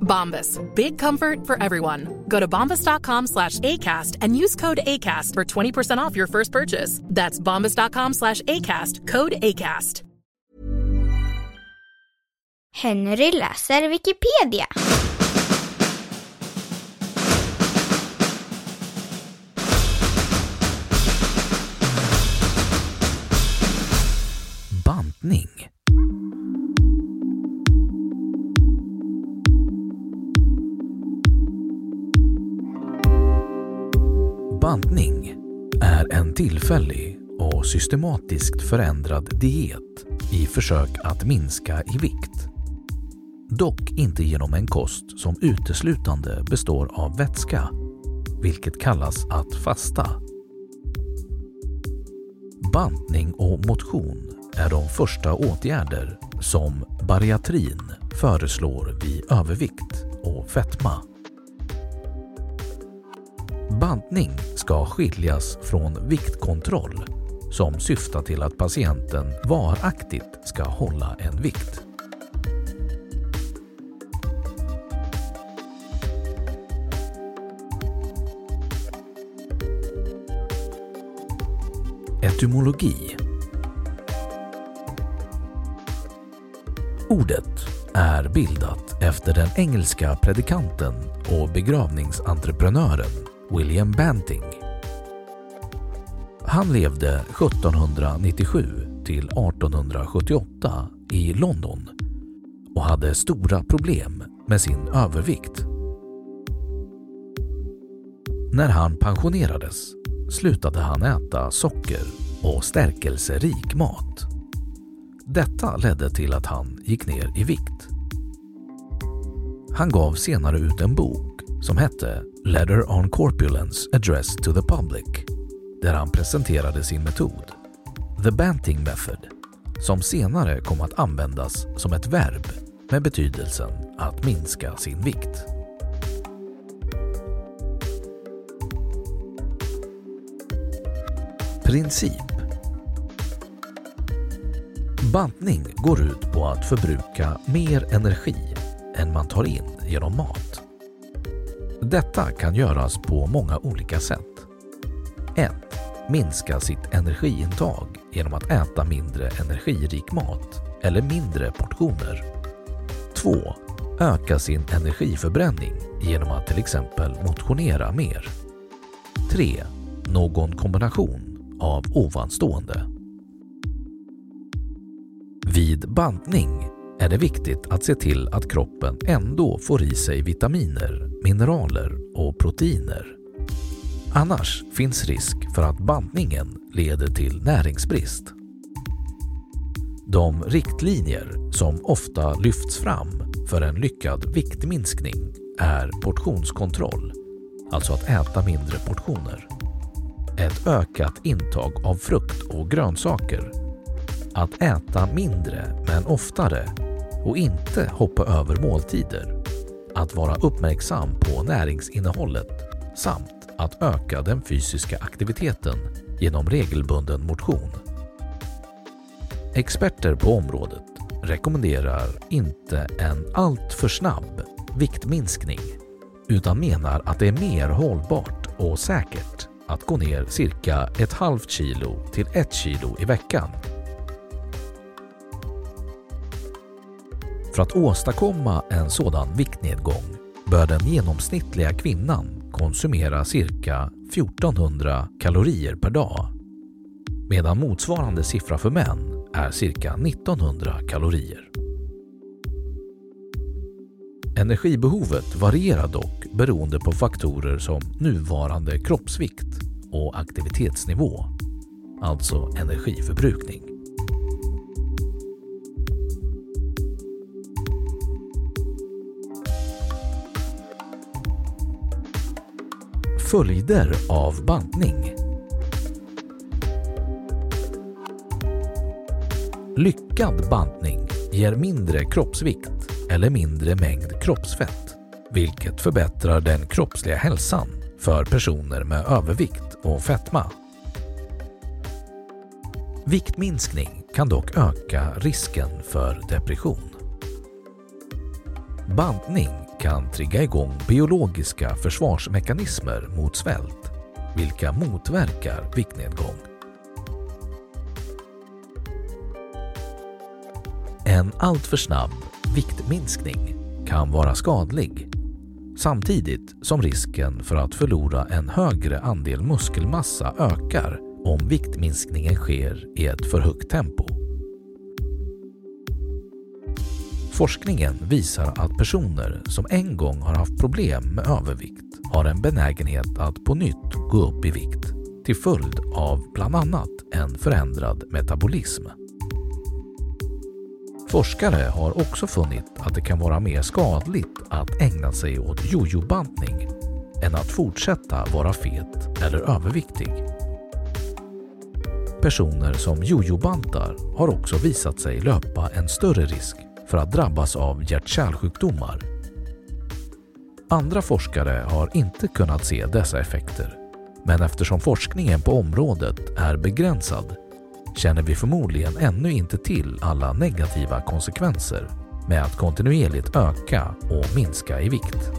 Bombas. Big comfort for everyone. Go to bombas.com slash ACAST and use code ACAST for 20% off your first purchase. That's bombas.com slash ACAST. Code ACAST. Henry läser Wikipedia. Bantning Bantning är en tillfällig och systematiskt förändrad diet i försök att minska i vikt. Dock inte genom en kost som uteslutande består av vätska, vilket kallas att fasta. Bantning och motion är de första åtgärder som bariatrin föreslår vid övervikt och fetma. Bantning ska skiljas från viktkontroll som syftar till att patienten varaktigt ska hålla en vikt. Etymologi Ordet är bildat efter den engelska predikanten och begravningsentreprenören William Banting. Han levde 1797 till 1878 i London och hade stora problem med sin övervikt. När han pensionerades slutade han äta socker och stärkelserik mat. Detta ledde till att han gick ner i vikt. Han gav senare ut en bok som hette Letter on Corpulence Addressed to the Public där han presenterade sin metod, The Banting Method, som senare kom att användas som ett verb med betydelsen att minska sin vikt. Princip Bantning går ut på att förbruka mer energi än man tar in genom mat. Detta kan göras på många olika sätt. 1. Minska sitt energiintag genom att äta mindre energirik mat eller mindre portioner. 2. Öka sin energiförbränning genom att till exempel motionera mer. 3. Någon kombination av ovanstående. Vid bantning är det viktigt att se till att kroppen ändå får i sig vitaminer, mineraler och proteiner. Annars finns risk för att bantningen leder till näringsbrist. De riktlinjer som ofta lyfts fram för en lyckad viktminskning är portionskontroll, alltså att äta mindre portioner, ett ökat intag av frukt och grönsaker, att äta mindre men oftare och inte hoppa över måltider, att vara uppmärksam på näringsinnehållet samt att öka den fysiska aktiviteten genom regelbunden motion. Experter på området rekommenderar inte en alltför snabb viktminskning utan menar att det är mer hållbart och säkert att gå ner cirka ett halvt kilo till ett kilo i veckan. För att åstadkomma en sådan viktnedgång bör den genomsnittliga kvinnan konsumera cirka 1400 kalorier per dag medan motsvarande siffra för män är cirka 1900 kalorier. Energibehovet varierar dock beroende på faktorer som nuvarande kroppsvikt och aktivitetsnivå, alltså energiförbrukning. Följder av bantning Lyckad bantning ger mindre kroppsvikt eller mindre mängd kroppsfett, vilket förbättrar den kroppsliga hälsan för personer med övervikt och fetma. Viktminskning kan dock öka risken för depression. Bantning kan trigga igång biologiska försvarsmekanismer mot svält, vilka motverkar viktnedgång. En alltför snabb viktminskning kan vara skadlig samtidigt som risken för att förlora en högre andel muskelmassa ökar om viktminskningen sker i ett för högt tempo. Forskningen visar att personer som en gång har haft problem med övervikt har en benägenhet att på nytt gå upp i vikt till följd av bland annat en förändrad metabolism. Forskare har också funnit att det kan vara mer skadligt att ägna sig åt jojobantning än att fortsätta vara fet eller överviktig. Personer som jojobantar har också visat sig löpa en större risk för att drabbas av hjärt-kärlsjukdomar. Andra forskare har inte kunnat se dessa effekter men eftersom forskningen på området är begränsad känner vi förmodligen ännu inte till alla negativa konsekvenser med att kontinuerligt öka och minska i vikt.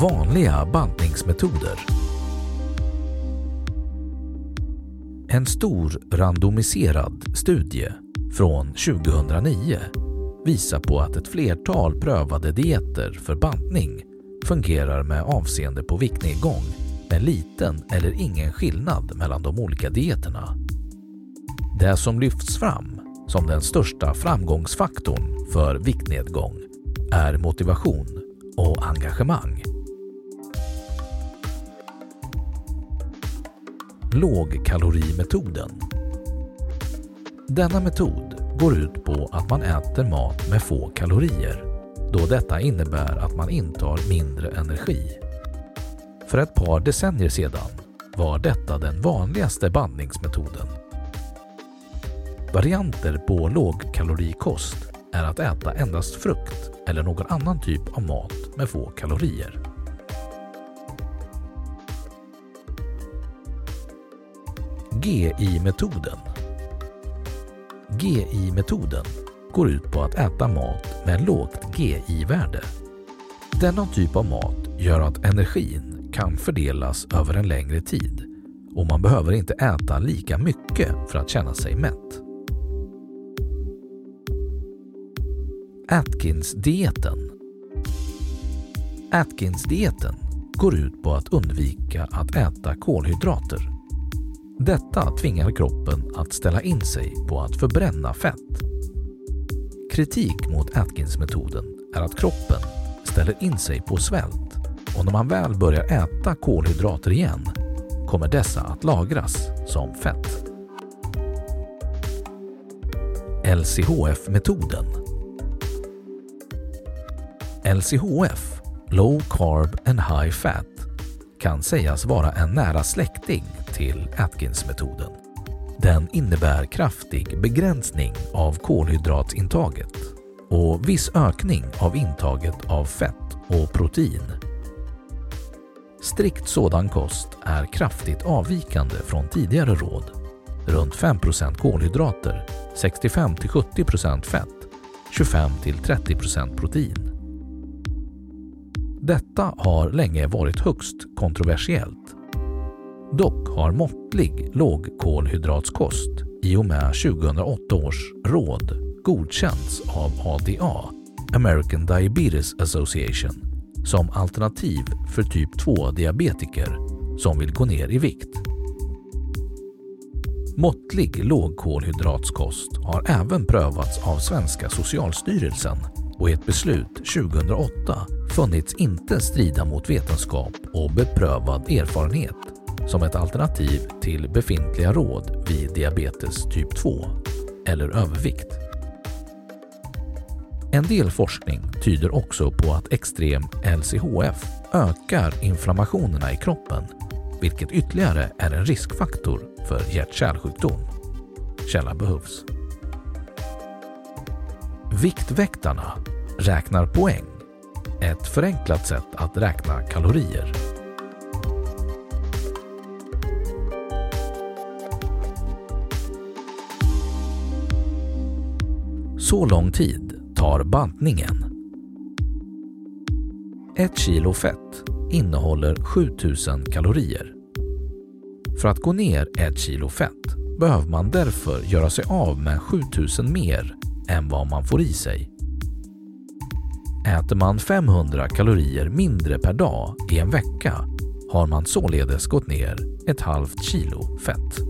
Vanliga bantningsmetoder En stor randomiserad studie från 2009 visar på att ett flertal prövade dieter för bantning fungerar med avseende på viktnedgång med liten eller ingen skillnad mellan de olika dieterna. Det som lyfts fram som den största framgångsfaktorn för viktnedgång är motivation och engagemang. Lågkalorimetoden Denna metod går ut på att man äter mat med få kalorier då detta innebär att man intar mindre energi. För ett par decennier sedan var detta den vanligaste bandningsmetoden. Varianter på lågkalorikost är att äta endast frukt eller någon annan typ av mat med få kalorier. GI-metoden GI-metoden går ut på att äta mat med lågt GI-värde. Denna typ av mat gör att energin kan fördelas över en längre tid och man behöver inte äta lika mycket för att känna sig mätt. Atkins-dieten Atkins-dieten går ut på att undvika att äta kolhydrater. Detta tvingar kroppen att ställa in sig på att förbränna fett Kritik mot Atkins-metoden är att kroppen ställer in sig på svält och när man väl börjar äta kolhydrater igen kommer dessa att lagras som fett. LCHF-metoden LCHF, Low Carb and High Fat, kan sägas vara en nära släkting till Atkins-metoden. Den innebär kraftig begränsning av kolhydratintaget och viss ökning av intaget av fett och protein. Strikt sådan kost är kraftigt avvikande från tidigare råd. Runt 5% kolhydrater, 65-70% fett, 25-30% protein. Detta har länge varit högst kontroversiellt. Dock har måttlig lågkolhydratskost i och med 2008 års råd godkänts av ADA, American Diabetes Association, som alternativ för typ 2-diabetiker som vill gå ner i vikt. Måttlig lågkolhydratskost har även prövats av svenska Socialstyrelsen och i ett beslut 2008 funnits inte strida mot vetenskap och beprövad erfarenhet som ett alternativ till befintliga råd vid diabetes typ 2 eller övervikt. En del forskning tyder också på att extrem LCHF ökar inflammationerna i kroppen vilket ytterligare är en riskfaktor för hjärt-kärlsjukdom. Källa behövs. Viktväktarna räknar poäng, ett förenklat sätt att räkna kalorier. Så lång tid tar bantningen. Ett kilo fett innehåller 7000 kalorier. För att gå ner ett kilo fett behöver man därför göra sig av med 7000 mer än vad man får i sig. Äter man 500 kalorier mindre per dag i en vecka har man således gått ner ett halvt kilo fett.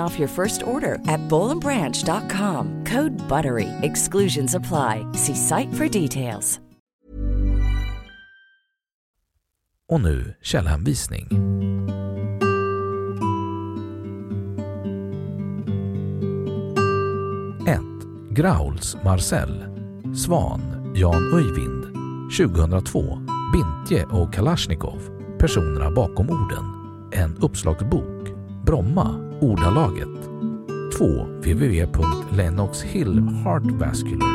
off your first order at bowlandbranch.com. Code BUTTERY. Exclusions apply. See site for details. Och nu källhänvisning. Grauls Marcel Svan Jan Öjvind 2002 Bintje och Kalashnikov Personerna bakom orden En uppslagsbok Bromma Ordalaget 2. www.lennoxhillheartvascular